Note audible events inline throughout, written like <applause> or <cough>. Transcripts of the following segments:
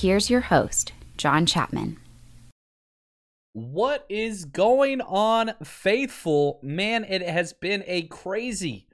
Here's your host, John Chapman. What is going on, faithful? Man, it has been a crazy,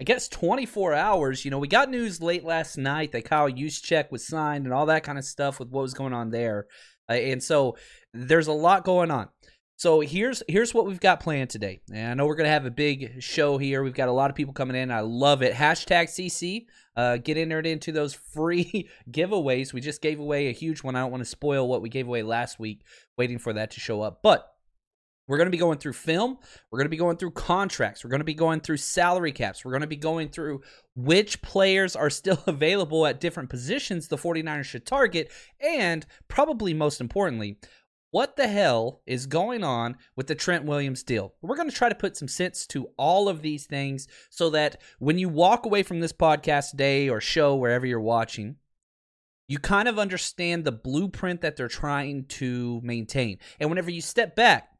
I guess, 24 hours. You know, we got news late last night that Kyle Juszczyk was signed and all that kind of stuff with what was going on there. Uh, and so there's a lot going on. So here's here's what we've got planned today. And I know we're gonna have a big show here. We've got a lot of people coming in. I love it. Hashtag CC. Uh, get entered into those <laughs> free giveaways. We just gave away a huge one. I don't want to spoil what we gave away last week. Waiting for that to show up, but we're going to be going through film. We're going to be going through contracts. We're going to be going through salary caps. We're going to be going through which players are still <laughs> available at different positions the 49ers should target. And probably most importantly, what the hell is going on with the Trent Williams deal? We're going to try to put some sense to all of these things so that when you walk away from this podcast today or show, wherever you're watching, you kind of understand the blueprint that they're trying to maintain. And whenever you step back,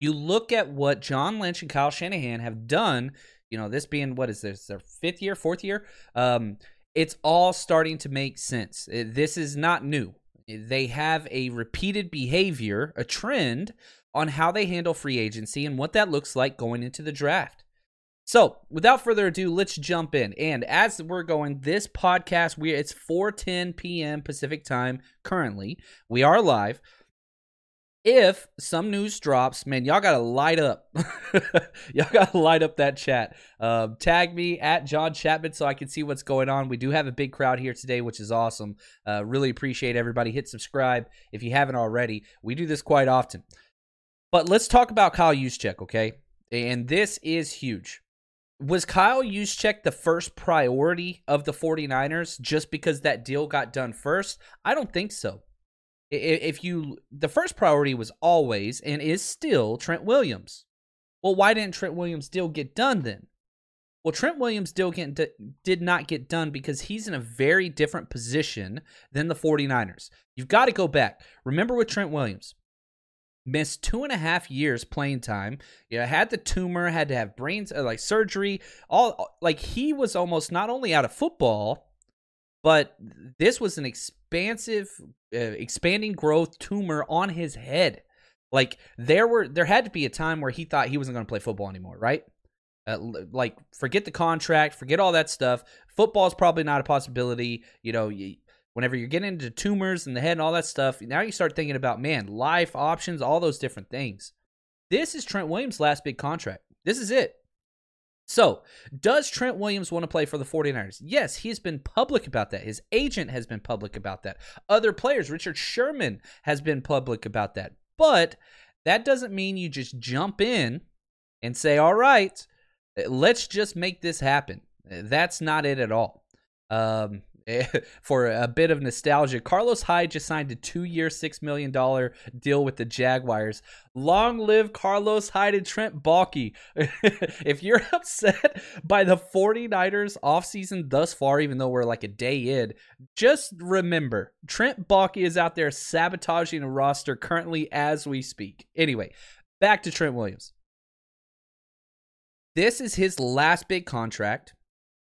you look at what John Lynch and Kyle Shanahan have done, you know, this being what is this, their fifth year, fourth year? Um, it's all starting to make sense. It, this is not new. They have a repeated behavior, a trend on how they handle free agency and what that looks like going into the draft. So, without further ado, let's jump in. And as we're going, this podcast, we it's 4:10 p.m. Pacific time currently. We are live. If some news drops, man, y'all gotta light up. <laughs> y'all gotta light up that chat. Um, tag me at John Chapman so I can see what's going on. We do have a big crowd here today, which is awesome. Uh, really appreciate everybody. Hit subscribe if you haven't already. We do this quite often. But let's talk about Kyle Juszczyk, okay? And this is huge. Was Kyle Juszczyk the first priority of the 49ers just because that deal got done first? I don't think so if you the first priority was always and is still Trent Williams. Well, why didn't Trent Williams deal get done then? Well, Trent Williams deal get, did not get done because he's in a very different position than the 49ers. You've got to go back. Remember with Trent Williams, missed two and a half years playing time. You know, had the tumor, had to have brains uh, like surgery. All like he was almost not only out of football, but this was an expansive, uh, expanding growth tumor on his head. Like there were, there had to be a time where he thought he wasn't going to play football anymore, right? Uh, like forget the contract, forget all that stuff. Football is probably not a possibility. You know, you, whenever you're getting into tumors in the head and all that stuff, now you start thinking about man, life options, all those different things. This is Trent Williams' last big contract. This is it. So, does Trent Williams want to play for the 49ers? Yes, he's been public about that. His agent has been public about that. Other players, Richard Sherman has been public about that. But that doesn't mean you just jump in and say, all right, let's just make this happen. That's not it at all. Um, <laughs> for a bit of nostalgia, Carlos Hyde just signed a two-year, six million dollar deal with the Jaguars. Long live Carlos Hyde and Trent Baalke. <laughs> if you're <laughs> upset by the 49ers offseason thus far, even though we're like a day in, just remember Trent Baalke is out there sabotaging a roster currently as we speak. Anyway, back to Trent Williams. This is his last big contract.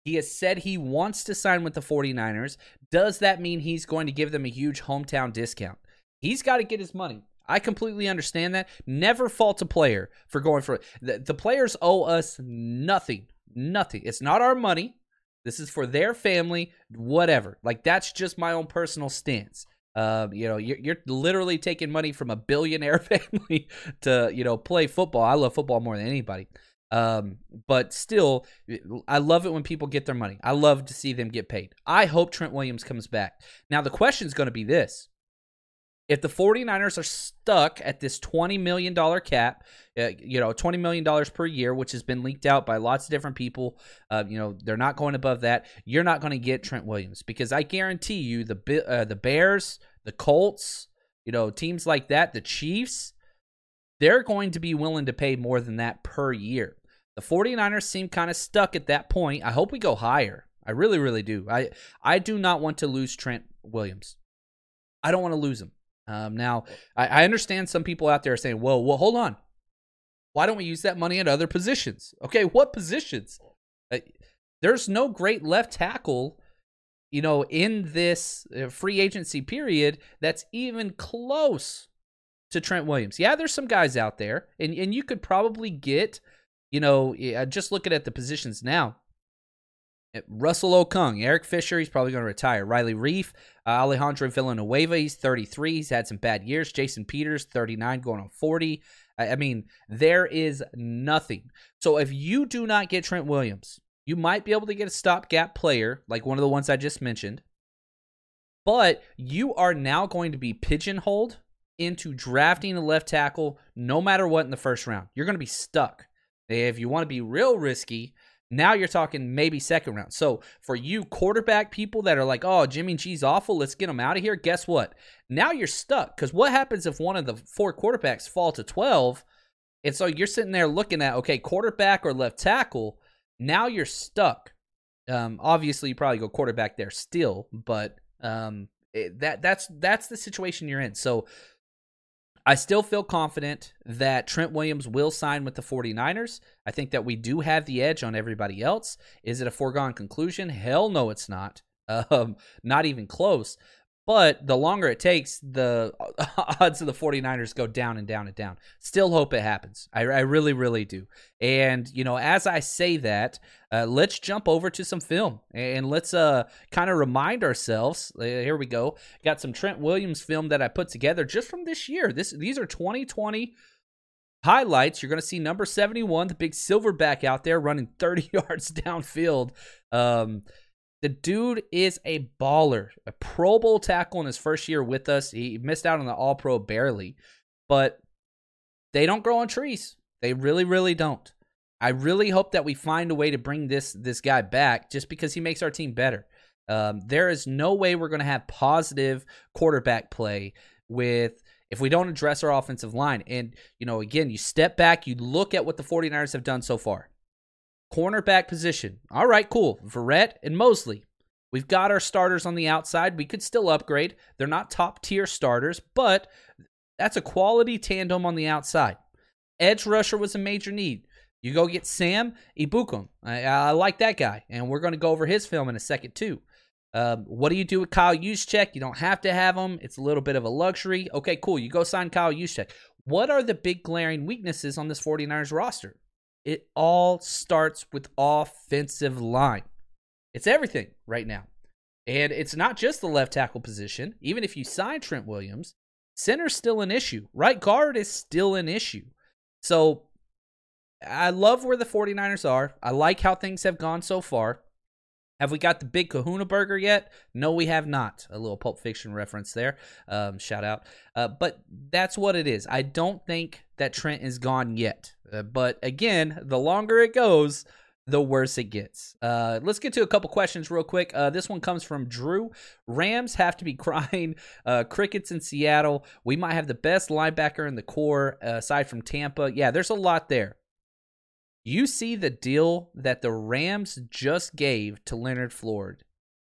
He has said he wants to sign with the 49ers. Does that mean he's going to give them a huge hometown discount? He's got to get his money. I completely understand that. Never fault a player for going for it. The, the players owe us nothing. Nothing. It's not our money. This is for their family, whatever. Like, that's just my own personal stance. Uh, you know, you're, you're literally taking money from a billionaire <laughs> family to, you know, play football. I love football more than anybody. Um, but still, I love it when people get their money. I love to see them get paid. I hope Trent Williams comes back. Now, the question is going to be this if the 49ers are stuck at this $20 million cap, uh, you know, $20 million per year, which has been leaked out by lots of different people, uh, you know, they're not going above that. You're not going to get Trent Williams because I guarantee you the, uh, the Bears, the Colts, you know, teams like that, the Chiefs, they're going to be willing to pay more than that per year. The 49ers seem kind of stuck at that point. I hope we go higher. I really, really do. I I do not want to lose Trent Williams. I don't want to lose him. Um, now, I, I understand some people out there are saying, "Whoa, well, hold on. Why don't we use that money at other positions?" Okay, what positions? Uh, there's no great left tackle, you know, in this uh, free agency period that's even close to Trent Williams. Yeah, there's some guys out there, and, and you could probably get, you know, just looking at the positions now. Eh, Russell Okung, Eric Fisher, he's probably going to retire. Riley Reiff, uh, Alejandro Villanueva, he's 33. He's had some bad years. Jason Peters, 39, going on 40. I, I mean, there is nothing. So if you do not get Trent Williams, you might be able to get a stopgap player like one of the ones I just mentioned. But you are now going to be pigeonholed into drafting a left tackle no matter what in the first round. You're going to be stuck. If you want to be real risky, now you're talking maybe second round. So for you quarterback people that are like, oh, Jimmy G's awful, let's get him out of here. Guess what? Now you're stuck. Because what happens if one of the four quarterbacks fall to 12? And so you're sitting there looking at, okay, quarterback or left tackle. Now you're stuck. Um, obviously, you probably go quarterback there still, but um, that that's that's the situation you're in. So I still feel confident that Trent Williams will sign with the 49ers. I think that we do have the edge on everybody else. Is it a foregone conclusion? Hell no, it's not. <laughs> Um, not even close. But the longer it takes, the <laughs> odds of the 49ers go down and down and down. Still hope it happens. I, I really, really do. And, you know, as I say that, uh, let's jump over to some film and let's uh, kind of remind ourselves. Uh, here we go. Got some Trent Williams film that I put together just from this year. This These are 2020 highlights. You're going to see number 71, the big silverback out there running 30 <laughs> yards downfield. Um, the dude is a baller, a Pro Bowl tackle in his first year with us. He missed out on the All Pro barely, but they don't grow on trees. They really, really don't. I really hope that we find a way to bring this this guy back, just because he makes our team better. Um, there is no way we're going to have positive quarterback play with if we don't address our offensive line. And, you know, again, you step back, you look at what the 49ers have done so far. Cornerback position. All right, cool. Verrett and Moseley. We've got our starters on the outside. We could still upgrade. They're not top tier starters, but that's a quality tandem on the outside. Edge rusher was a major need. You go get Sam Ebukam. I, I like that guy, and we're going to go over his film in a second too. Um, what do you do with Kyle Juszczyk? You don't have to have him. It's a little bit of a luxury. Okay, cool. You go sign Kyle Juszczyk. What are the big glaring weaknesses on this 49ers roster? It all starts with offensive line. It's everything right now. And it's not just the left tackle position. Even if you sign Trent Williams, center's still an issue. Right guard is still an issue. So I love where the 49ers are. I like how things have gone so far. Have we got the big kahuna burger yet? No, we have not. A little Pulp Fiction reference there. Um, shout out. Uh, but that's what it is. I don't think that Trent is gone yet. Uh, but again, the longer it goes, the worse it gets. Uh, let's get to a couple questions real quick. Uh, this one comes from Drew. Rams have to be <laughs> crying. Uh, crickets in Seattle. We might have the best linebacker in the core uh, aside from Tampa. Yeah, there's a lot there. You see the deal that the Rams just gave to Leonard Floyd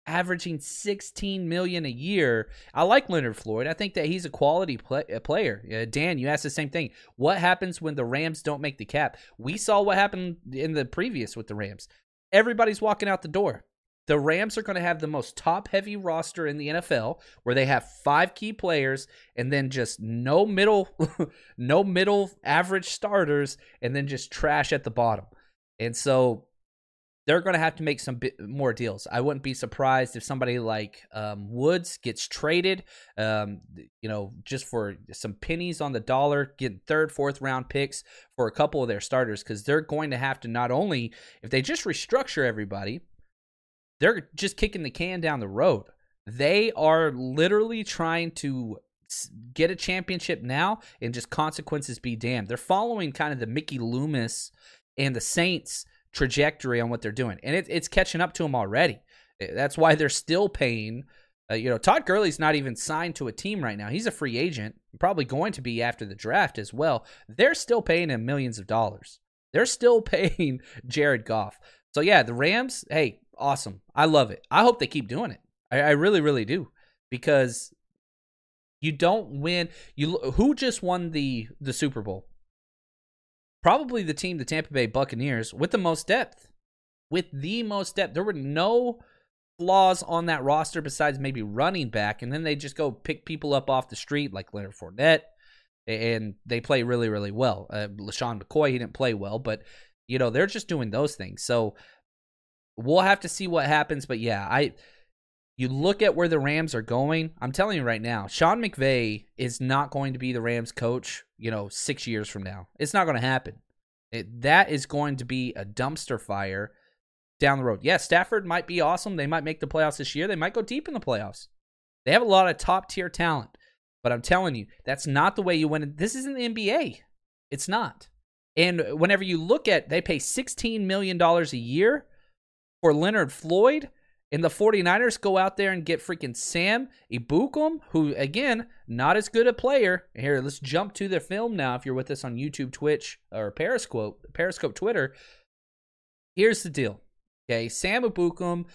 averaging 16 million a year. I like Leonard Floyd. I think that he's a quality play- player. Uh, Dan, you asked the same thing. What happens when the Rams don't make the cap? We saw what happened in the previous with the Rams. Everybody's walking out the door. The Rams are going to have the most top heavy roster in the NFL where they have five key players and then just no middle <laughs> no middle average starters and then just trash at the bottom. And so they're going to have to make some more deals. I wouldn't be surprised if somebody like um, Woods gets traded, um, you know, just for some pennies on the dollar, get third, fourth round picks for a couple of their starters because they're going to have to not only, if they just restructure everybody, they're just kicking the can down the road. They are literally trying to get a championship now and just consequences be damned. They're following kind of the Mickey Loomis and the Saints trajectory on what they're doing, and it, it's catching up to them already. Eh, that's why they're still paying. Uh, you know, Todd Gurley's not even signed to a team right now. He's a free agent, probably going to be after the draft as well. They're still paying him millions of dollars. They're still <laughs> paying Jared Goff. So yeah, the Rams, hey, awesome. I love it. I hope they keep doing it. I, I really, really do, because you don't win. You who just won the the Super Bowl? probably the team, the Tampa Bay Buccaneers, with the most depth. With the most depth. There were no flaws on that roster besides maybe running back. And then they just go pick people up off the street like Leonard Fournette. And they play really, really well. Uh, LeSean McCoy, he didn't play well, but, you know, they're just doing those things. So we'll have to see what happens. But yeah, I. You look at where the Rams are going. I'm telling you right now, Sean McVay is not going to be the Rams coach you know, six years from now. It's not going to happen. It, that is going to be a dumpster fire down the road. Yeah, Stafford might be awesome. They might make the playoffs this year. They might go deep in the playoffs. They have a lot of top tier talent. But I'm telling you, that's not the way you win. This isn't the NBA. It's not. And whenever you look at, they pay $16 million a year for Leonard Floyd. And the 49ers go out there and get freaking Sam Ebukam, who, again, not as good a player. Here, let's jump to the film now if you're with us on YouTube, Twitch, or Periscope, Periscope, Twitter. Here's the deal. Okay, Sam Ebukam,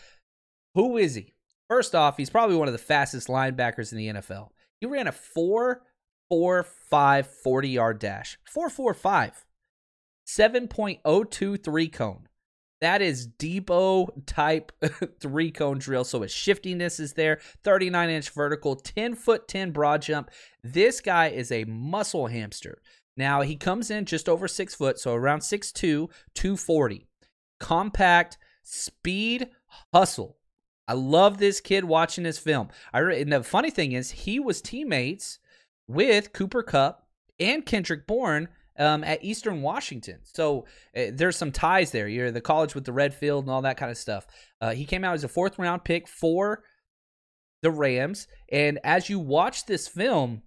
who is he? First off, he's probably one of the fastest linebackers in the NFL. He ran a 4 4 5 40 yard dash. 4 4 5. 7.023 cone. That is Deebo type <laughs> three cone drill. So its shiftiness is there. 39 inch vertical, 10 foot 10 broad jump. This guy is a muscle hamster. Now he comes in just over six foot, so around 6'2, 240. Compact, speed, hustle. I love this kid watching this film. I and the funny thing is he was teammates with Cooper Kupp and Kendrick Bourne um, at Eastern Washington. So uh, there's some ties there. You're the college with the red field and all that kind of stuff. Uh, he came out as a fourth round pick for the Rams. And as you watch this film,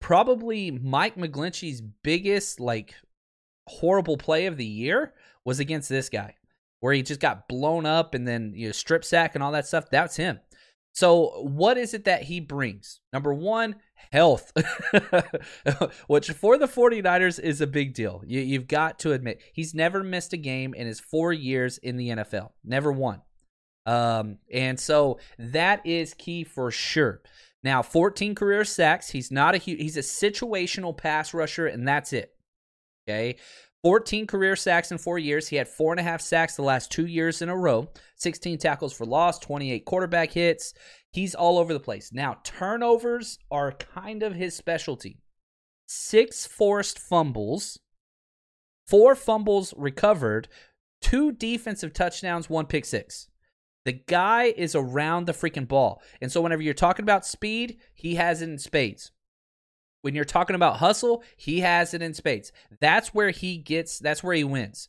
probably Mike McGlinchey's biggest, like, horrible play of the year was against this guy, where he just got blown up and then you know strip sack and all that stuff. That's him. So, what is it that he brings? Number one, health, <laughs> which for the 49ers is a big deal. You, have got to admit, he's never missed a game in his four years in the NFL, never won. Um, and so that is key for sure. Now, 14 career sacks. He's not a huge, he's a situational pass rusher, and that's it. Okay. 14 career sacks in four years. He had four and a half sacks the last two years in a row, 16 tackles for loss, 28 quarterback hits. He's all over the place. Now, turnovers are kind of his specialty. Six forced fumbles, four fumbles recovered, two defensive touchdowns, one pick six. The guy is around the freaking ball. And so, whenever you're talking about speed, he has it in spades. When you're talking about hustle, he has it in spades. That's where he gets, that's where he wins.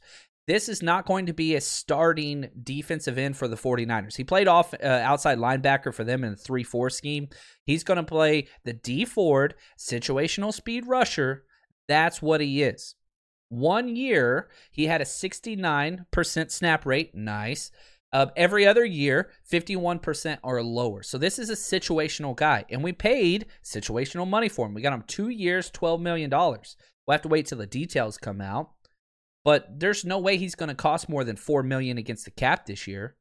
This is not going to be a starting defensive end for the 49ers. He played off uh, outside linebacker for them in a 3 4 scheme. He's going to play the Dee Ford situational speed rusher. That's what he is. One year, he had a 69% snap rate. Nice. Uh, every other year, 51% or lower. So this is a situational guy. And we paid situational money for him. We got him two years, $12 million. We'll have to wait till the details come out. But there's no way he's going to cost more than $4 million against the cap this year.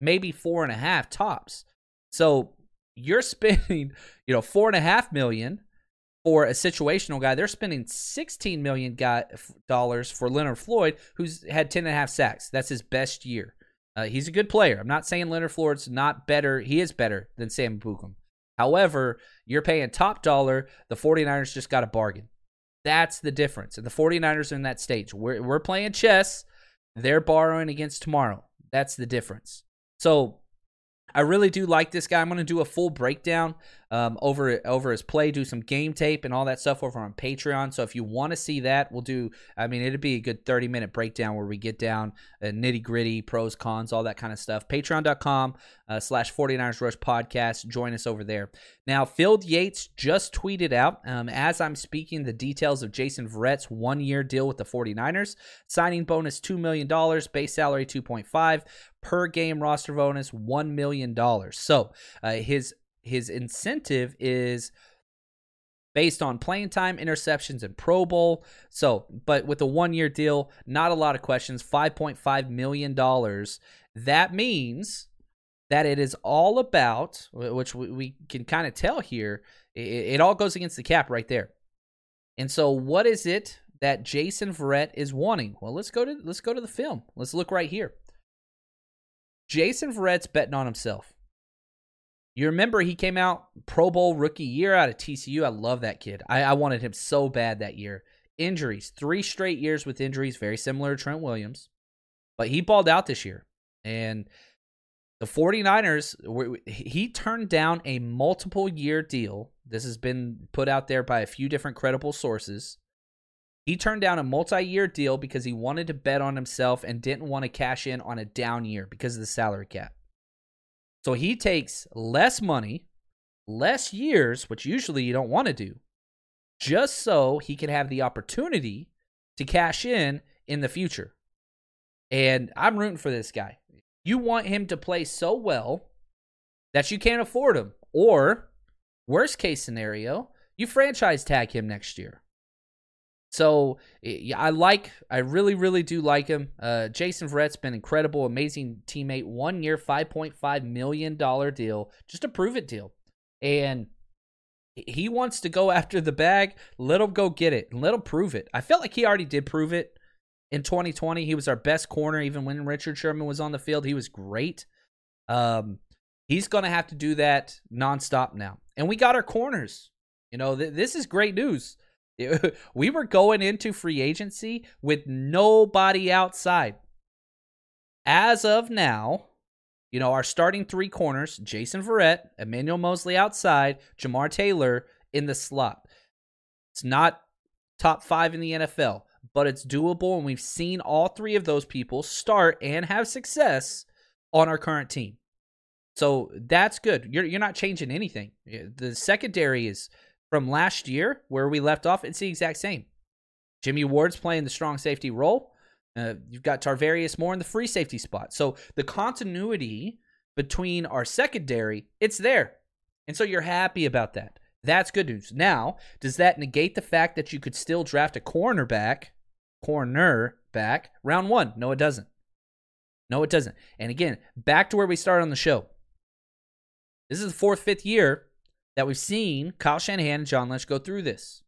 Maybe four and a half tops. So you're <laughs> spending, you know, four and a half million for a situational guy. They're spending $16 million for Leonard Floyd, who's had 10 and a half sacks. That's his best year. Uh, he's a good player. I'm not saying Leonard Floyd's not better. He is better than Sam Bukum. However, you're paying top dollar. The 49ers just got a bargain. That's the difference. And the 49ers are in that stage. We're, we're playing chess. They're borrowing against tomorrow. That's the difference. So I really do like this guy. I'm going to do a full breakdown um, over over his play, do some game tape and all that stuff over on Patreon. So if you want to see that, we'll do. I mean, it'd be a good 30 minute breakdown where we get down uh, nitty gritty, pros, cons, all that kind of stuff. Patreon.com uh, slash 49ers Rush podcast. Join us over there. Now, Field Yates just tweeted out um, as I'm speaking the details of Jason Verrett's one year deal with the 49ers. Signing bonus $2 million, base salary 2.5 per game roster bonus $1 million. So uh, his his incentive is based on playing time, interceptions, and Pro Bowl. So, but with a one year deal, not a lot of questions, $5.5 million. That means that it is all about, which we can kind of tell here, it, all goes against the cap right there. And so, what is it that Jason Verrett is wanting? Well, let's go to let's go to the film. Let's look right here. Jason Verrett's betting on himself. You remember he came out Pro Bowl rookie year out of TCU. I love that kid. I, I wanted him so bad that year. Injuries, three straight years with injuries, very similar to Trent Williams. But he balled out this year. And the 49ers, he turned down a multiple year deal. This has been put out there by a few different credible sources. He turned down a multi year deal because he wanted to bet on himself and didn't want to cash in on a down year because of the salary cap. So he takes less money, less years, which usually you don't want to do, just so he can have the opportunity to cash in in the future. And I'm rooting for this guy. You want him to play so well that you can't afford him. Or, worst case scenario, you franchise tag him next year. So I like, I really, really do like him. Uh, Jason Verrett's been incredible, amazing teammate. One year, five point five million dollar deal, just a prove it deal, and he wants to go <laughs> after the bag. Let him go get it let him prove it. I felt like he already did prove it in 2020. He was our best corner, even when Richard Sherman was on the field. He was great. Um, he's gonna have to do that nonstop now, and we got our corners. You know, th- this is great news <laughs> we were going into free agency with nobody outside. As of now, you know, our starting three corners, Jason Verrett, Emmanuel Moseley outside, Jamar Taylor in the slot. It's not top five in the NFL, but it's doable, and we've seen all three of those people start and have success on our current team. So that's good. You're you're not changing anything. The secondary is from last year where we left off, it's the exact same. Jimmy Ward's playing the strong safety role. Uh, you've got Tarvarius Moore in the free safety spot. So the continuity between our secondary, it's there. And so you're happy about that. That's good news. Now, does that negate the fact that you could still draft a cornerback, corner back, round one? No, it doesn't. No, it doesn't. And again, back to where we started on the show. This is the fourth, fifth year that we've seen Kyle Shanahan and John Lynch go through this.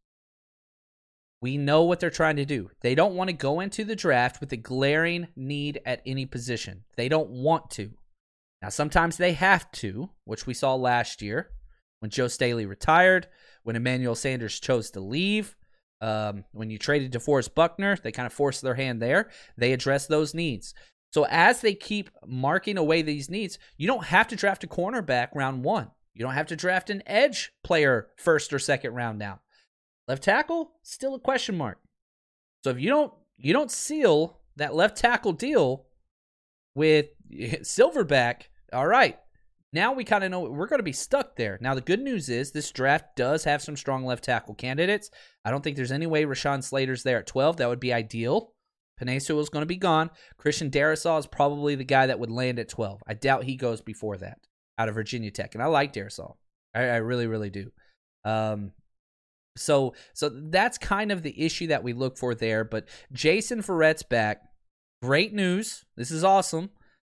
We know what they're trying to do. They don't want to go into the draft with a glaring need at any position. They don't want to. Now, sometimes they have to, which we saw last year when Joe Staley retired, when Emmanuel Sanders chose to leave, um, when you traded DeForest Buckner, they kind of forced their hand there. They address those needs. So as they keep marking away these needs, you don't have to draft a cornerback round one. You don't have to draft an edge player first or second round now. Left tackle, still a question mark. So if you don't you don't seal that left tackle deal with <laughs> Silverback, all right, now we kind of know we're going to be stuck there. Now, the good news is this draft does have some strong left tackle candidates. I don't think there's any way Rashawn Slater's there at 12. That would be ideal. Sewell is going to be gone. Christian Darrisaw is probably the guy that would land at 12. I doubt he goes before that out of Virginia Tech. And I like Darrisaw. I, I really, really do. Um, so, so that's kind of the issue that we look for there. But Jason Verrett's back. Great news. This is awesome.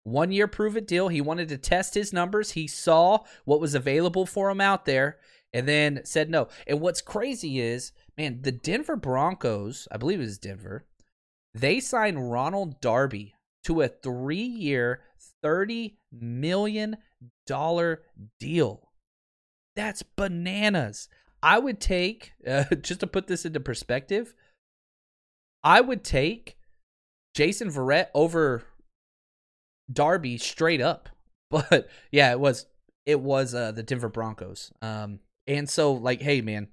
One year prove it deal. He wanted to test his numbers. He saw what was available for him out there and then said no. And what's crazy is, man, the Denver Broncos, I believe it was Denver, they signed Ronald Darby to a three year, $30 million deal. That's bananas. I would take, <laughs> uh, just to put this into perspective, I would take Jason Verrett over Darby straight up. <laughs> But yeah, it was it was uh, the Denver Broncos. Um, and so like, hey man,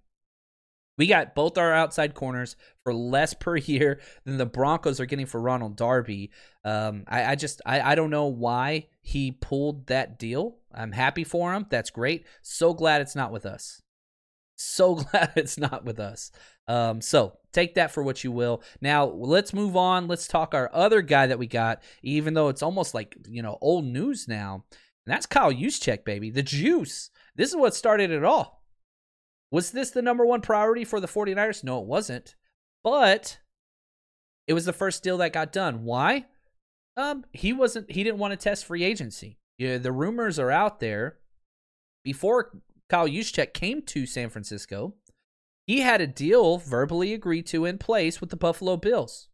we got both our outside corners for less per year than the Broncos are getting for Ronald Darby. Um, I, I just I, I don't know why he pulled that deal. I'm happy for him. That's great. So glad it's not with us. So <laughs> glad it's not with us. Um, so take that for what you will. Now let's move on. Let's talk our other guy that we got, even though it's almost like you know old news now. And that's Kyle Juszczyk, baby. The juice. This is what started it all. Was this the number one priority for the 49ers? No, it wasn't. But it was the first deal that got done. Why? Um, he wasn't he didn't want to test free agency. Yeah, the rumors are out there. Before Kyle Juszczyk came to San Francisco, he had a deal verbally agreed to in place with the Buffalo Bills.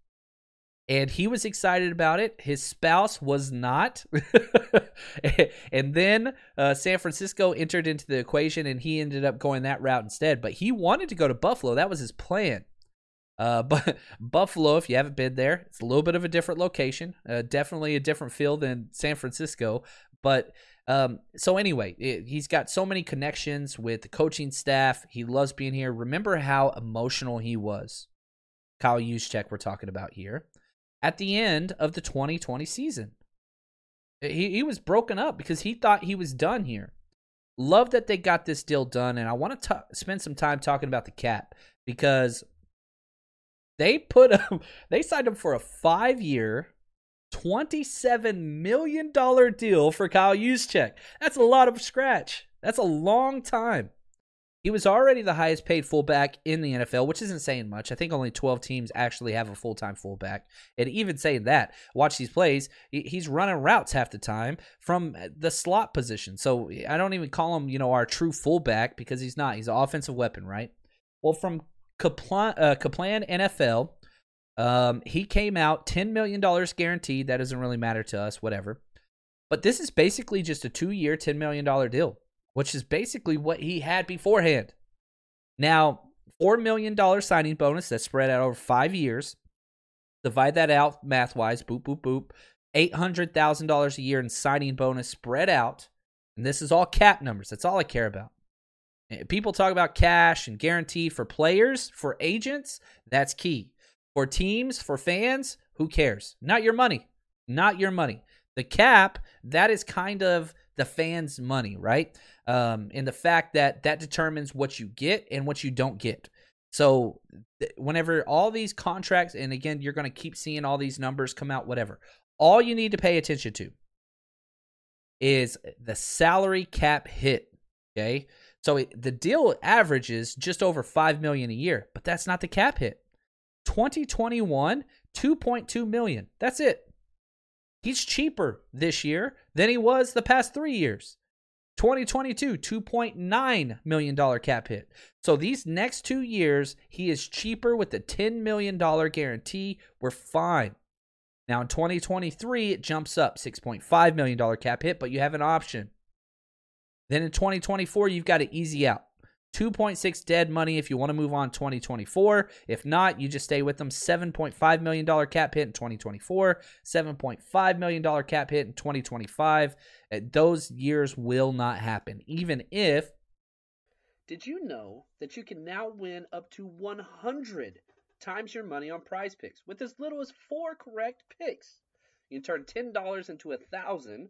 And he was excited about it. His spouse was not. <laughs> and then uh, San Francisco entered into the equation and he ended up going that route instead. But he wanted to go to Buffalo. That was his plan. Uh, <laughs> but Buffalo, if you haven't been there, it's a little bit of a different location. Uh, definitely a different feel than San Francisco. But um, so anyway, it, he's got so many connections with the coaching staff. He loves being here. Remember how emotional he was. Kyle Juszczyk, we're talking about here, at the end of the 2020 season. He he was broken up because he thought he was done here. Love that they got this deal done, and I want to spend some time talking about the cap because they put <laughs> him, they signed him for a five year, $27 million deal for Kyle Juszczyk. That's a lot of scratch. That's a long time. He was already the highest paid fullback in the NFL, which isn't saying much. I think only 12 teams actually have a full time fullback. And even saying that, watch these plays, he's running routes half the time from the slot position. So I don't even call him, you know, our true fullback because he's not. He's an offensive weapon, right? Well, from Kaplan, uh, Kaplan NFL, um, he came out $10 million guaranteed. That doesn't really matter to us, whatever. But this is basically just a two year, $10 million deal, which is basically what he had beforehand. Now, $4 million signing bonus that's spread out over five years. Divide that out math wise, boop, boop, boop. $800,000 a year in signing bonus spread out. And this is all cap numbers. That's all I care about. Eh, people talk about cash and guarantee for players, for agents. That's key. For teams, for fans, who cares? Not your money. Not your money. The cap, that is kind of the fans' money, right? Um, and the fact that that determines what you get and what you don't get. So, whenever all these contracts, and again, you're going to keep seeing all these numbers come out, whatever, all you need to pay attention to is the salary cap hit. Okay. So it, the deal averages just over 5 million a year, but that's not the cap hit. 2021, 2.2 million. That's it. He's cheaper this year than he was the past 3 years. 2022, $2.9 million cap hit. So these next two years, he is cheaper with the $10 million guarantee. We're fine. Now in 2023, it jumps up $6.5 million cap hit, but you have an option. Then in 2024, you've got to easy out. 2.6 dead money if you want to move on 2024. If not, you just stay with them. $7.5 million cap hit in 2024, $7.5 million cap hit in 2025. Uh, those years will not happen, even if. Did you know that you can now win up to 100 times your money on prize picks with as little as four correct picks? You can turn $10 into a thousand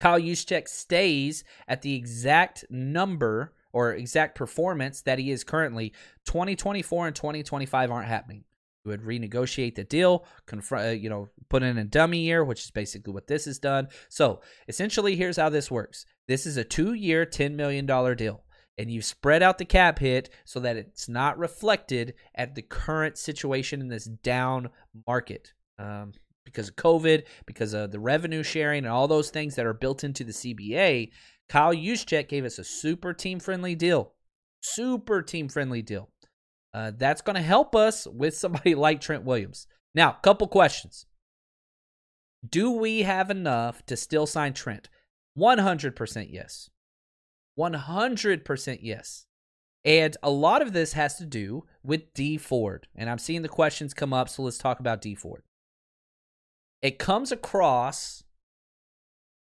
Kyle Juszczyk stays at the exact number or exact performance that he is currently. 2024 and 2025 aren't happening. You would renegotiate the deal, confront, uh, you know, put in a dummy year, which is basically what this has done. So essentially, here's how this works. This is a two-year, $10 million deal. And you spread out the cap hit so that it's not reflected at the current situation in this down market. Um, because of COVID, because of the revenue sharing and all those things that are built into the CBA, Kyle Juszczyk gave us a super team friendly deal. Super team friendly deal. Uh, that's going to help us with somebody <laughs> like Trent Williams. Now, couple questions. Do we have enough to still sign Trent? 100% yes. 100% yes. And a lot of this has to do with Dee Ford. And I'm seeing the questions come up, so let's talk about Dee Ford. It comes across,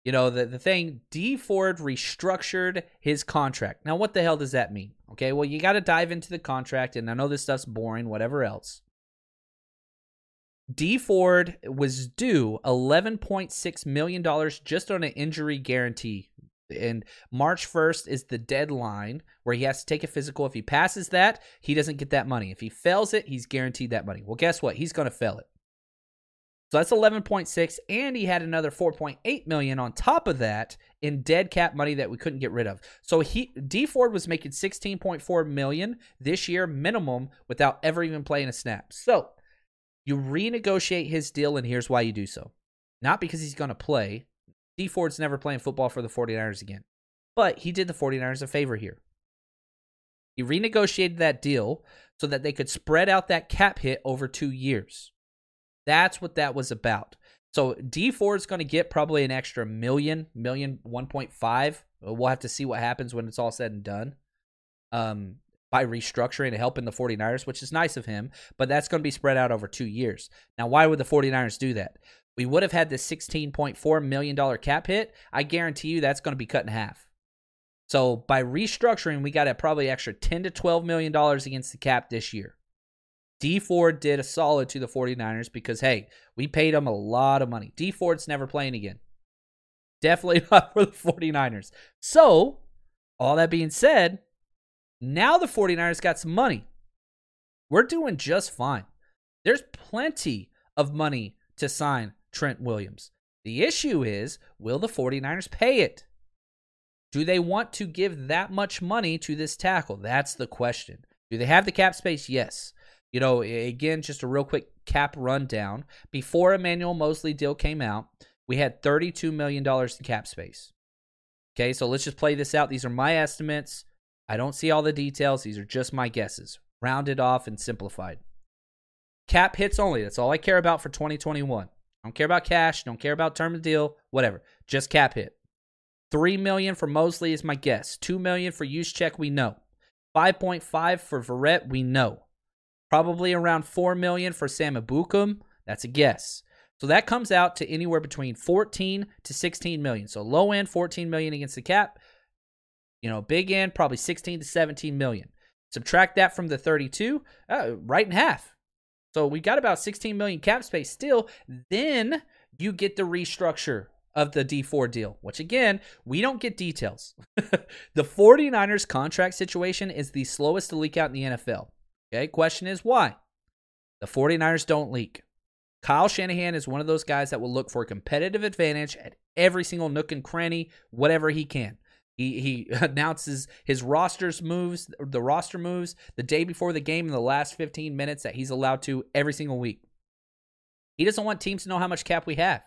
you know, the, the thing, Dee Ford restructured his contract. Now, what the hell does that mean? Okay, well, you got to dive into the contract, and I know this stuff's boring, whatever else. Dee Ford was due $11.6 million just on an injury guarantee. And March 1st is the deadline where he has to take a physical. If he passes that, he doesn't get that money. If he fails it, he's guaranteed that money. Well, guess what? He's going to fail it. So that's 11.6 and he had another 4.8 million on top of that in dead cap money that we couldn't get rid of. So he Dee Ford was making 16.4 million this year minimum without ever even playing a snap. So you renegotiate his deal and here's why you do so. Not because he's going to play. Dee Ford's never playing football for the 49ers again. But he did the 49ers a favor here. He renegotiated that deal so that they could spread out that cap hit over 2 years. That's what that was about. So Dee Ford is going to get probably an extra million, million, 1.5. We'll have to see what happens when it's all said and done. Um, by restructuring and helping the 49ers, which is nice of him, but that's going to be spread out over two years. Now, why would the 49ers do that? We would have had the $16.4 million cap hit. I guarantee you that's going to be cut in half. So by restructuring, we got a probably extra 10 to 12 million dollars against the cap this year. Dee Ford did a solid to the 49ers because, hey, we paid him a lot of money. Dee Ford's never playing again. Definitely <laughs> not for the 49ers. So, all that being said, now the 49ers got some money. We're doing just fine. There's plenty of money to sign Trent Williams. The issue is will the 49ers pay it? Do they want to give that much money to this tackle? That's the question. Do they have the cap space? Yes. You know, again, just a real quick cap rundown. Before Emmanuel Moseley deal came out, we had $32 million in cap space. Okay, so let's just play this out. These are my estimates. I don't see all the details. These are just my guesses, rounded off and simplified. Cap hits only. That's all I care about for 2021. Don't care about cash. Don't care about term of deal. Whatever. Just cap hit. Three million for Moseley is my guess. Two million for Juszczyk. We know. 5.5 for Verrett. We know. Probably around 4 million for Sam Ebukam. That's a guess. So that comes out to anywhere between 14 to 16 million. So low end 14 million against the cap. You know, big end probably 16 to 17 million. Subtract that from the 32, uh, right in half. So we got about 16 million cap space still. Then you get the restructure of the Dee Ford deal, which again, we don't get details. <laughs> the 49ers contract situation is the slowest to leak out in the NFL. Okay, question is why? The 49ers don't leak. Kyle Shanahan is one of those guys that will look for a competitive advantage at every single nook and cranny, whatever he can. He he <laughs> announces his rosters moves, the roster moves the day before the game in the last 15 minutes that he's allowed to every single week. He doesn't want teams to know how much cap we have.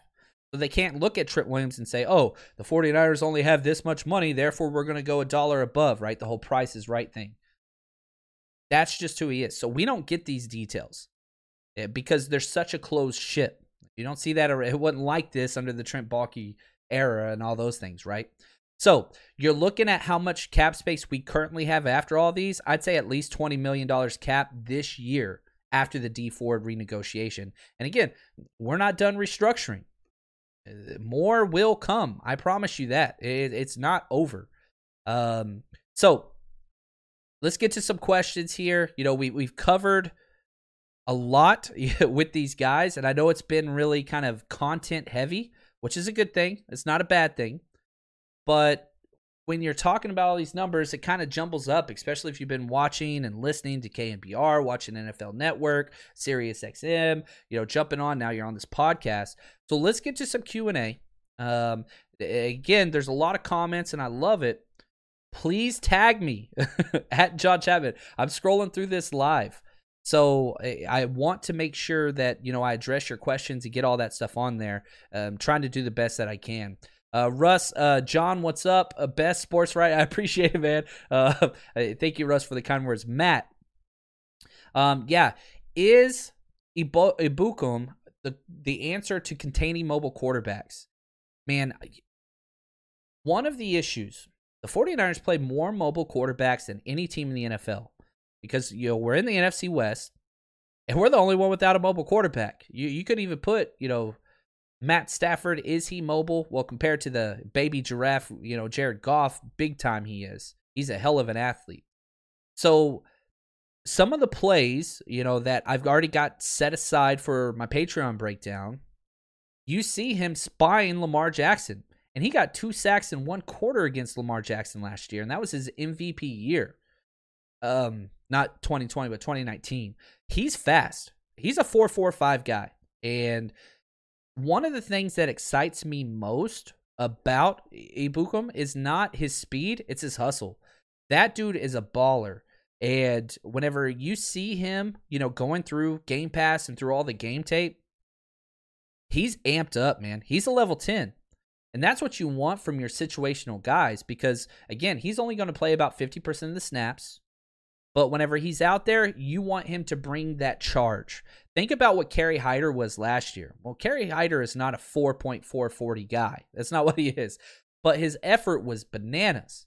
So they can't look at Trent Williams and say, "Oh, the 49ers only have this much money, therefore we're going to go a dollar above," right? The whole price is right thing. That's just who he is. So we don't get these details eh, because there's such a closed ship. You don't see that. It wasn't like this under the Trent Baalke era and all those things, right? So you're looking at how much cap space we currently have after all these. I'd say at least $20 million cap this year after the Dee Ford renegotiation. And again, we're not done restructuring. Uh, more will come. I promise you that. It, it's not over. Um, so let's get to some questions here. You know, we we've covered a lot <laughs> with these guys, and I know it's been really kind of content heavy, which is a good thing. It's not a bad thing. But when you're talking about all these numbers, it kind of jumbles up, especially if you've been watching and listening to KNBR, watching NFL Network, Sirius XM, you know, jumping on now you're on this podcast. So let's get to some Q&A. Um, again, there's a lot of comments and I love it please tag me <laughs> at John Chapman. I'm scrolling through this live. So I want to make sure that you know I address your questions and get all that stuff on there. I'm trying to do the best that I can. Uh, Russ, uh, John, what's up? Uh, best sports right? <laughs> I appreciate it, man. Uh, <laughs> thank you, Russ, for the kind words. Matt, um, yeah, is Ibu- Ebukam the the answer to containing mobile quarterbacks? Man, one of the issues the 49ers play more mobile quarterbacks than any team in the NFL because you know we're in the NFC West and we're the only one without a mobile quarterback. You you could even put, you know, Matt Stafford is he mobile? Well, compared to the baby giraffe, you know, Jared Goff, big time he is. He's a hell of an athlete. So some of the plays, you know, that I've already got set aside for my Patreon breakdown, you see him spying Lamar Jackson. And he got two sacks in one quarter against Lamar Jackson last year, and that was his MVP year. Um, not 2020, but 2019. He's fast. He's a 4-4-5 guy. And one of the things that excites me most about Ebukam is not his speed, it's his hustle. That dude is a baller. And whenever you see him, you know, going through Game Pass and through all the game tape, he's amped up, man. He's a level 10. And that's what you want from your situational guys because, again, he's only going to play about 50% of the snaps. But whenever he's out there, you want him to bring that charge. Think about what Kerry Hyder was last year. Well, Kerry Hyder is not a 4.440 guy. That's not <laughs> what he is. But his effort was bananas.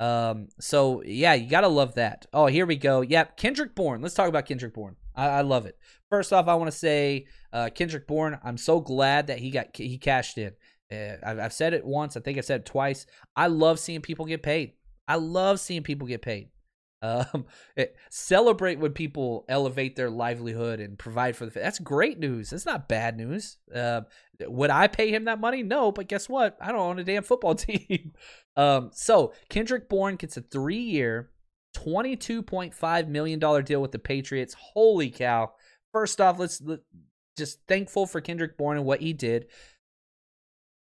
Um, so yeah, you gotta love that. Oh, here we go. Yep, Kendrick Bourne. Let's talk about Kendrick Bourne. I, I love it. First off, I want to say, uh, Kendrick Bourne. I'm so glad that he got he cashed in. Uh, I've, I've said it once. I think I've said it twice. I love seeing people get paid. I love seeing people get paid. <laughs> Um, it, eh, celebrate when people elevate their livelihood and provide for the. That's great news. That's not bad news. Uh, would I pay him that money? No, but guess what? I don't own a damn football <laughs> team. um, so Kendrick Bourne gets a three-year, twenty-two point five million dollar deal with the Patriots. Holy cow! First off, let's let, just thankful for Kendrick Bourne and what he did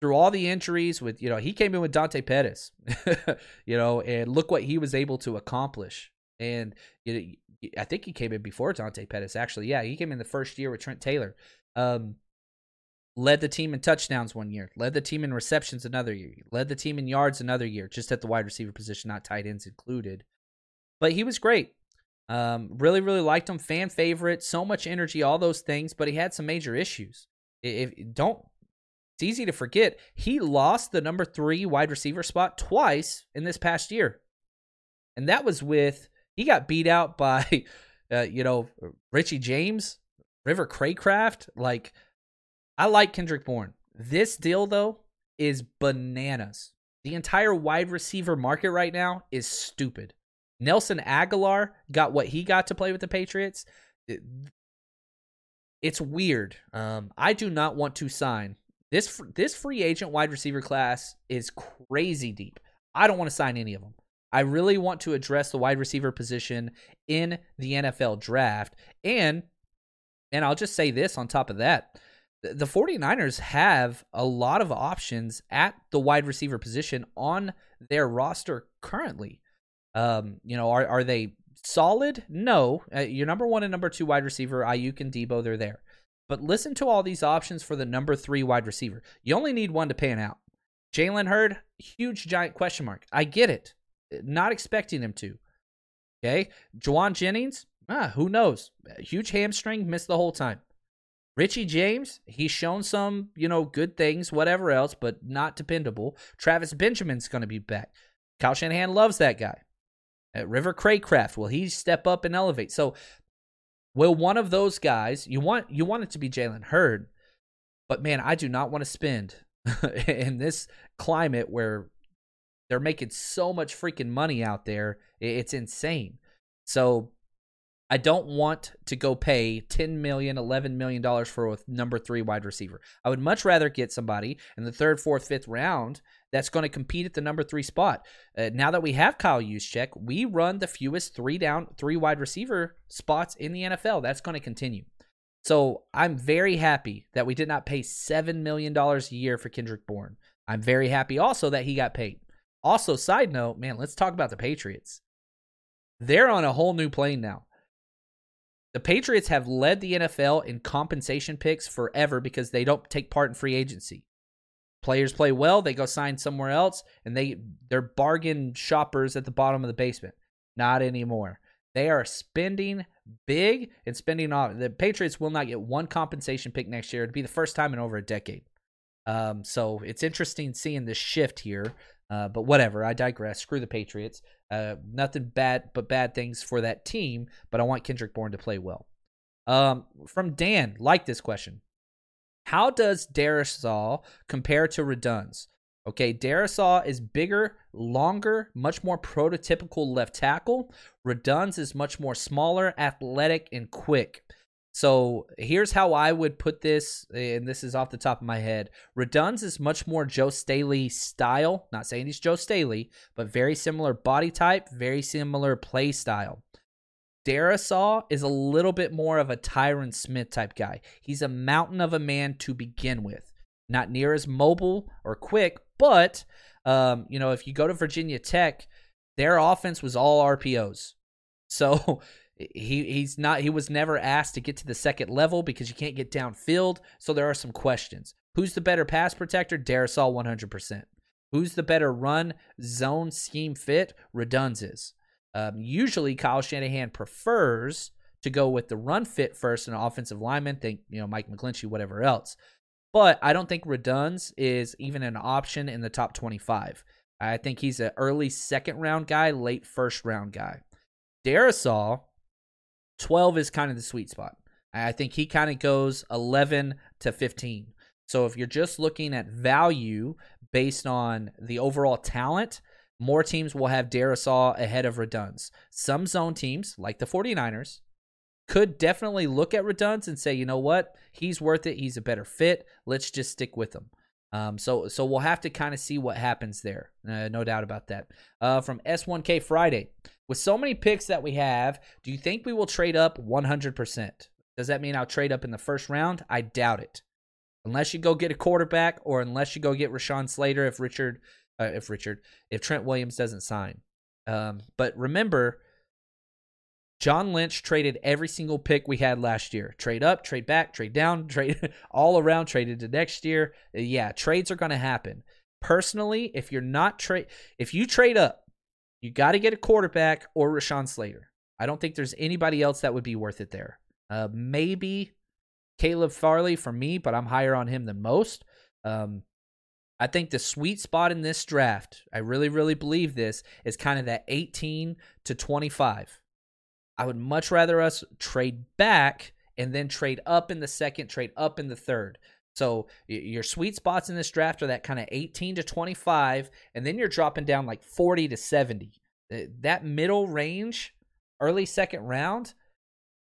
through all the injuries with you know he came in with Dante Pettis, <laughs> you know, and look what he was able to accomplish. And you know, I think he came in before Dante Pettis actually. Yeah, he came in the first year with Trent Taylor. Um, led the team in touchdowns one year, led the team in receptions another year, led the team in yards another year, just at the wide receiver position, not tight ends included. But he was great. Um, really, really liked him. Fan favorite, so much energy, all those things. But he had some major issues. If don't it's easy to forget he lost the number three wide receiver spot twice in this past year. And that was with, he got beat out <laughs> by, uh, you know, Richie James, River Cracraft. Like, I like Kendrick Bourne. This deal, though, is bananas. The entire wide receiver market right now is stupid. Nelson Agholor got what he got to play with the Patriots. It, it's weird. Um, I do not want to sign this. This free agent wide receiver class is crazy deep. I don't want to sign any of them. I really want to address the wide receiver position in the NFL draft. And and I'll just say this on top of that. The 49ers have a lot of options at the wide receiver position on their roster currently. Um, you know, are are they solid? No. Uh, your number one and number two wide receiver, Aiyuk and Deebo, they're there. But listen to all these options for the number three wide receiver. You only need one to pan out. Jalen Hurd, huge giant question mark. I get it. Not expecting him to. Okay. Jauan Jennings, ah, who knows? Huge hamstring, missed the whole time. Richie James, he's shown some, you know, good things, whatever else, but not dependable. Travis Benjamin's going to be back. Kyle Shanahan loves that guy. Uh, River Cracraft, will he step up and elevate? So, will one of those guys, you want you want it to be Jalen Hurd, but man, I do not want to spend <laughs> in this climate where they're making so much freaking money out there. It's insane. So I don't want to go pay $10 million, $11 million for a number 3 wide receiver. I would much rather get somebody in the 3rd, 4th, 5th round that's going to compete at the number 3 spot. Uh, now that we have Kyle Juszczyk, we run the fewest 3 down, 3 wide receiver spots in the NFL. That's going to continue. So, I'm very happy that we did not pay 7 million dollars a year for Kendrick Bourne. I'm very happy also that he got paid. Also, side note, man, let's talk about the Patriots. They're on a whole new plane now. The Patriots have led the NFL in compensation picks forever because they don't take part in free agency. Players play well, they go sign somewhere else, and they they're bargain shoppers at the bottom of the basement. Not anymore. They are spending big and spending off. The Patriots will not get one compensation pick next year. It'd be the first time in over a decade. Um, so it's interesting seeing this shift here. Uh, but whatever, I digress. Screw the Patriots. Uh, nothing bad but bad things for that team, but I want Kendrick Bourne to play well. Um, from Dan, like this question. How does Darrisaw compare to Radunz? Okay, Darrisaw is bigger, longer, much more prototypical left tackle. Radunz is much more smaller, athletic, and quick. So here's how I would put this, and this is off the top of my head. Radunz is much more Joe Staley style. Not saying he's Joe Staley, but very similar body type, very similar play style. Darrisaw is a little bit more of a Tyron Smith type guy. He's a mountain of a man to begin with. Not near as mobile or quick, but um, you know, if you go to Virginia Tech, their offense was all RPOs. <laughs> So he he's not he was never asked to get to the second level because you can't get downfield. So there are some questions. Who's the better pass protector? Darrisaw 100%. Who's the better run zone scheme fit? Radunz is. Um, usually Kyle Shanahan prefers to go with the run fit first and offensive lineman. Think you know Mike McGlinchey, whatever else. But I don't think Radunz is even an option in the top 25. I think he's an early second round guy, late first round guy. Darrisaw 12 is kind of the sweet spot. I think he kind of goes 11 to 15. So if you're just looking at value based on the overall talent, more teams will have Darrisaw ahead of Radunz. Some zone teams, like the 49ers, could definitely look at Radunz and say, you know what, he's worth it. He's a better fit. Let's just stick with him. Um, so so we'll have to kind of see what happens there. Uh, no doubt about that. Uh, from S1K Friday, with so many picks that we have, do you think we will trade up 100%? Does that mean I'll trade up in the first round? I doubt it. Unless you go get a quarterback or unless you go get Rashawn Slater if Richard, uh, if Richard, if Trent Williams doesn't sign. Um, but remember, John Lynch traded every single pick we had last year. Trade up, trade back, trade down, <laughs> trade all around, traded to next year. Yeah, trades are going to happen. Personally, if you're not trade, if you trade up you got to get a quarterback or Rashawn Slater. I don't think there's anybody else that would be worth it there. Uh, maybe Caleb Farley for me, but I'm higher on him than most. Um, I think the sweet spot in this draft, I really, really believe this, is kind of that 18 to 25. I would much rather us trade back and then trade up in the second, trade up in the third. So your sweet spots in this draft are that kind of 18 to 25, and then you're dropping down like 40 to 70. Uh, that middle range, early second round,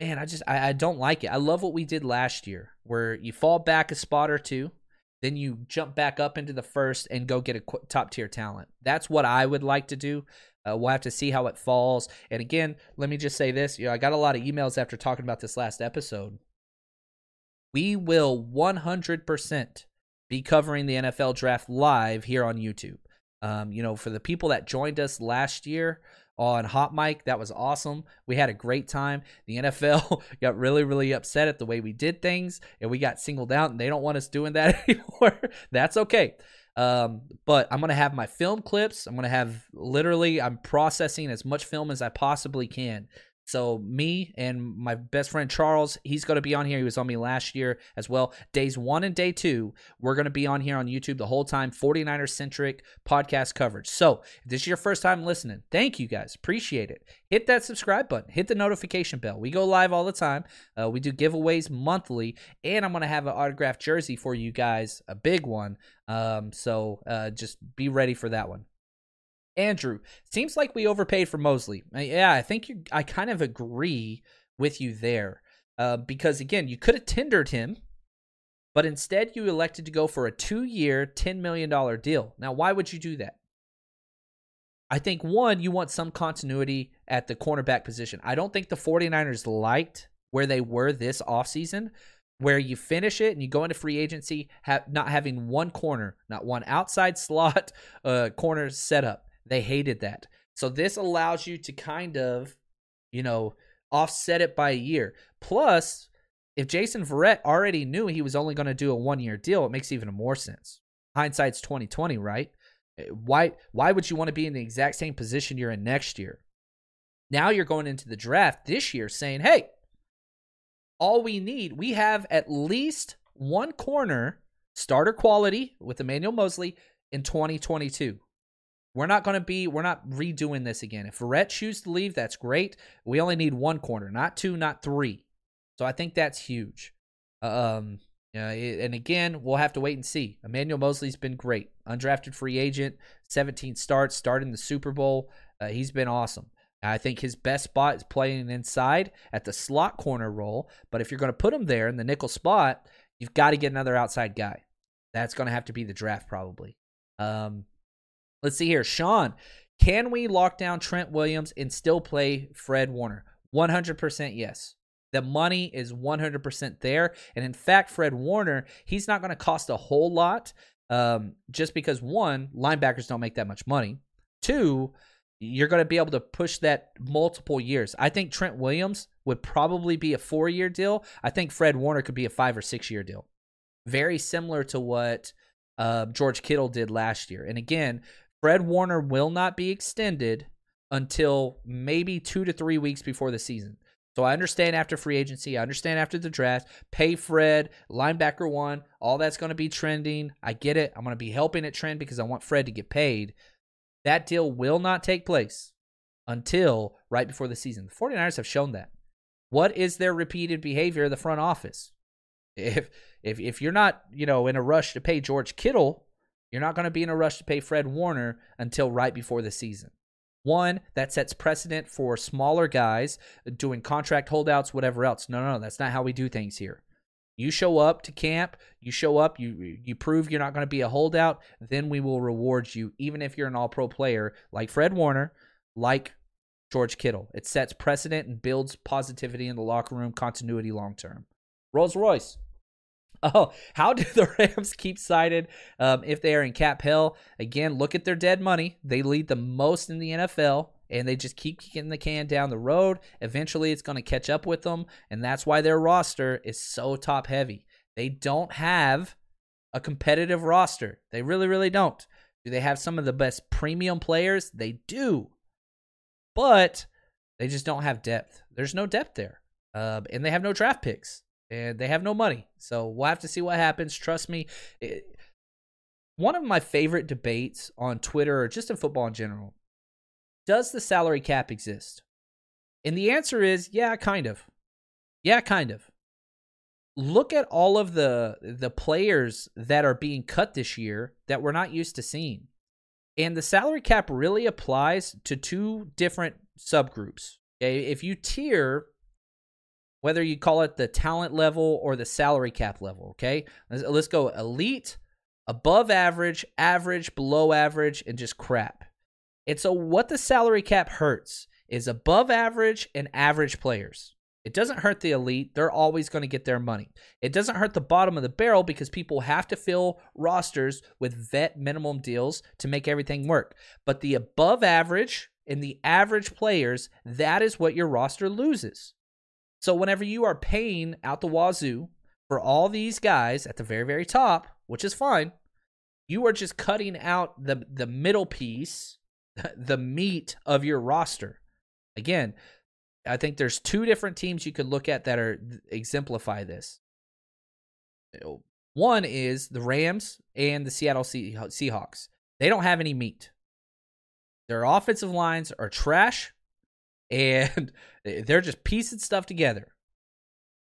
man, I just I, I don't like it. I love what we did last year, where you fall back a spot or two, then you jump back up into the first and go get a top tier talent. That's what I would like to do. Uh, we'll have to see how it falls. And again, let me just say this: you know, I got a lot of emails after talking about this last episode. We will 100% be covering the NFL draft live here on YouTube. Um, you know, for the people that joined us last year, on Hot Mic. That was awesome. We had a great time. The NFL <laughs> got really, really upset at the way we did things, and we got singled out, and they don't want us doing that <laughs> anymore. That's okay. Um, but I'm gonna have my film clips. I'm gonna have literally. I'm processing as much film as I possibly can so me and my best friend Charles, he's going to be on here. He was on me last year as well. Days one and day two, we're going to be on here on YouTube the whole time. 49er centric podcast coverage. So if this is your first time listening, thank you guys. Appreciate it. Hit that subscribe button. Hit the notification bell. We go live all the time. Uh, we do giveaways monthly, and I'm going to have an autographed jersey for you guys, a big one. Um, so uh, just be ready for that one. Andrew, seems like we overpaid for Moseley. Uh, yeah, I think you. I kind of agree with you there, uh, because again, you could have tendered him, but instead you elected to go for a two-year, ten million dollar deal. Now, why would you do that? I think one, you want some continuity at the cornerback position. I don't think the 49ers liked where they were this offseason, where you finish it and you go into free agency have, not having one corner, not one outside <laughs> slot uh, corner set up. They hated that. So this allows you to kind of, you know, offset it by a year. Plus, if Jason Verrett already knew he was only going to do a one year deal, it makes even more sense. Hindsight's twenty twenty, right? Eh, why why would you want to be in the exact same position you're in next year? Now you're going into the draft this year saying, hey, all we need, we have at least one corner starter quality with Emmanuel Moseley in 2022. We're not going to be, we're not redoing this again. If Verrett chooses to leave, that's great. We only need one corner, not two, not three. So I think that's huge. Um, yeah, and again, we'll have to wait and see. Emmanuel Moseley's been great. Undrafted free agent, 17 starts, starting the Super Bowl. Uh, he's been awesome. I think his best spot is playing inside at the slot corner role. But if you're going to put him there in the nickel spot, you've got to get another outside guy. That's going to have to be the draft, probably. Um, Let's see here. Sean, can we lock down Trent Williams and still play Fred Warner? 100% yes. The money is 100% there. And in fact, Fred Warner, he's not going to cost a whole lot um, just because, one, linebackers don't make that much money. Two, you're going to be able to push that multiple years. I think Trent Williams would probably be a four year deal. I think Fred Warner could be a five or six year deal. Very similar to what uh, George Kittle did last year. And again, Fred Warner will not be extended until maybe two to three weeks before the season. So I understand after free agency, I understand after the draft, pay Fred, linebacker one, all that's going to be trending. I get it. I'm going to be helping it trend because I want Fred to get paid. That deal will not take place until right before the season. The 49ers have shown that. What is their repeated behavior of the front office? If if if you're not, you know, in a rush to pay George Kittle, you're not going to be in a rush to pay Fred Warner until right before the season. One, that sets precedent for smaller guys doing contract holdouts, whatever else. No, no, no, that's not how we do things here. You show up to camp, you show up, you you prove you're not going to be a holdout, then we will reward you, even if you're an all pro player like Fred Warner, like George Kittle. It sets precedent and builds positivity in the locker room, continuity long term. Rolls Royce. <laughs> Oh, how do the <laughs> Rams keep cited um, if they are in cap hell? Again, look at their dead money. They lead the most in the NFL, and they just keep kicking the can down the road. Eventually, it's going to catch up with them, and that's why their roster is so top heavy. They don't have a competitive roster. They really, really don't. Do they have some of the best premium players? They do. But they just don't have depth. There's no depth there. Uh, and they have no draft picks and they have no money. So we'll have to see what happens. Trust me. It, one of my favorite debates on Twitter or just in football in general does the salary cap exist? And the answer is yeah, kind of. Yeah, kind of. look at all of the the players that are being cut this year that we're not used to seeing. And the salary cap really applies to two different subgroups. Okay? If you tier whether you call it the talent level or the salary cap level, okay? Let's, let's go elite, above average, average, below average, and just crap. And so what the salary cap hurts is above average and average players. It doesn't hurt the elite. They're always going to get their money. It doesn't hurt the bottom of the barrel because people have to fill rosters with vet minimum deals to make everything work. But the above average and the average players, that is what your roster loses. So whenever you are paying out the wazoo for all these guys at the very, very top, which is fine, you are just cutting out the the middle piece, <laughs> the meat of your roster. Again, I think there's two different teams you could look at that are exemplify this. One is the Rams and the Seattle Seahawks. They don't have any meat. Their offensive lines are trash and <laughs> they're just piecing stuff together.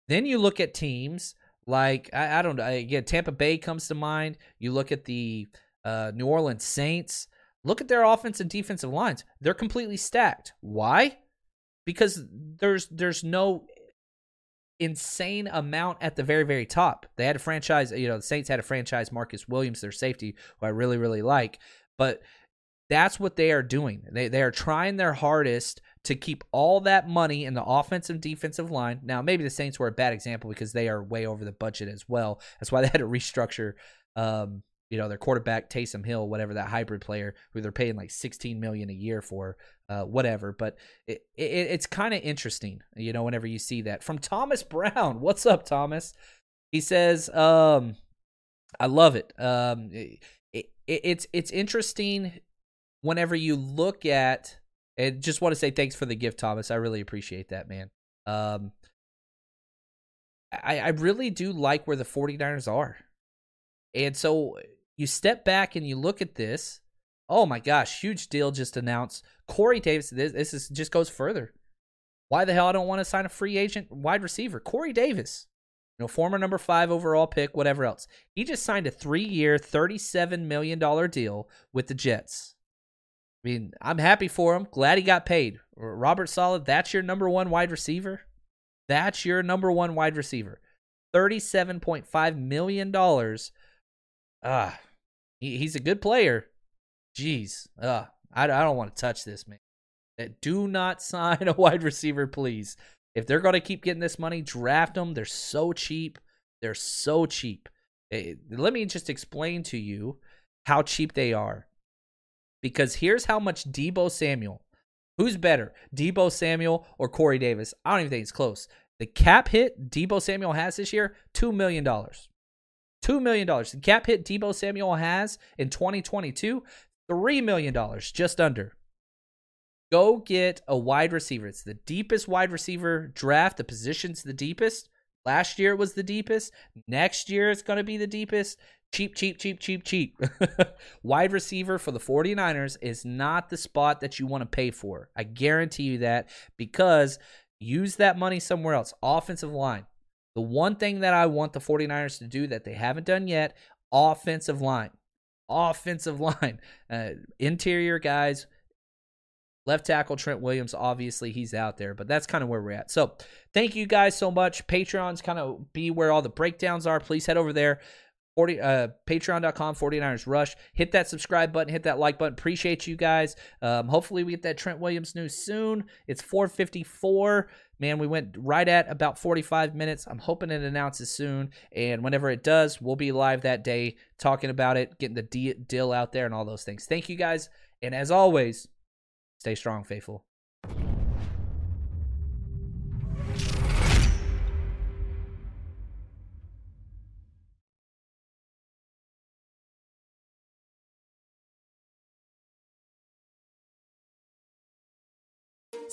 Then you look at teams like I, I don't know. Again, Tampa Bay comes to mind. You look at the uh, New Orleans Saints. Look at their offense and defensive lines. They're completely stacked. Why? because there's there's no insane amount at the very very top. They had a franchise, you know, the Saints had a franchise Marcus Williams, their safety, who I really really like, but that's what they are doing. They they are trying their hardest to keep all that money in the offensive defensive line. Now, maybe the Saints were a bad example because they are way over the budget as well. That's why they had to restructure um, you know, their quarterback Taysom Hill, whatever that hybrid player who they're paying like 16 million a year for, uh, whatever. But it, it it's kind of interesting, you know, whenever you see that from Thomas Brown. <laughs> What's up, Thomas? He says, um, I love it. Um, it, it, it's it's interesting whenever you look at. And just want to say thanks for the gift, Thomas. I really appreciate that, man. Um, I, I really do like where the 49ers are. And so you step back and you look at this. Oh my gosh, huge deal just announced. Corey Davis, this, this is just goes further. Why the hell I don't want to sign a free agent wide receiver? Corey Davis, you know, former number five overall pick, whatever else. He just signed a three-year, thirty-seven million dollar deal with the Jets. I mean, I'm happy for him. Glad he got paid. Robert Saleh, that's your number one wide receiver. That's your number one wide receiver. Thirty-seven point five million dollars. Ah, he, he's a good player. Jeez, uh, I, I don't want to touch this, man. Uh, do not <laughs> sign a wide receiver, please. If they're going to keep getting this money, draft them. They're so cheap. They're so cheap. Eh, let me just explain to you how cheap they are. Because here's how much Deebo Samuel, who's better, Deebo Samuel or Corey Davis? I don't even think it's close. The cap hit Deebo Samuel has this year, $2 million. $2 million. The cap hit Deebo Samuel has in 2022, $3 million, just under. Go get a wide receiver. It's the deepest wide receiver draft. The position's the deepest. Last year it was the deepest. Next year it's going to be the deepest. Cheap, cheap, cheap, cheap, cheap. <laughs> wide receiver for the 49ers is not the spot that you want to pay for. I guarantee you that because use that money somewhere else. Offensive line. The one thing that I want the 49ers to do that they haven't done yet offensive line. Offensive <laughs> line. Uh, interior guys. Left tackle Trent Williams, obviously he's out there, but that's kind of where we're at. So, thank you guys so much. Patreon's kind of be where all the breakdowns are. Please head over there. 40, uh, patreon.com 49ers rush. Hit that subscribe button hit that like button. Appreciate you guys. Um, hopefully we get that trent williams news soon. It's 454 man we went right at about 45 minutes. I'm hoping it announces soon. And whenever it does we'll be live that day talking about it getting the deal out there and all those things. Thank you guys. And as always stay strong faithful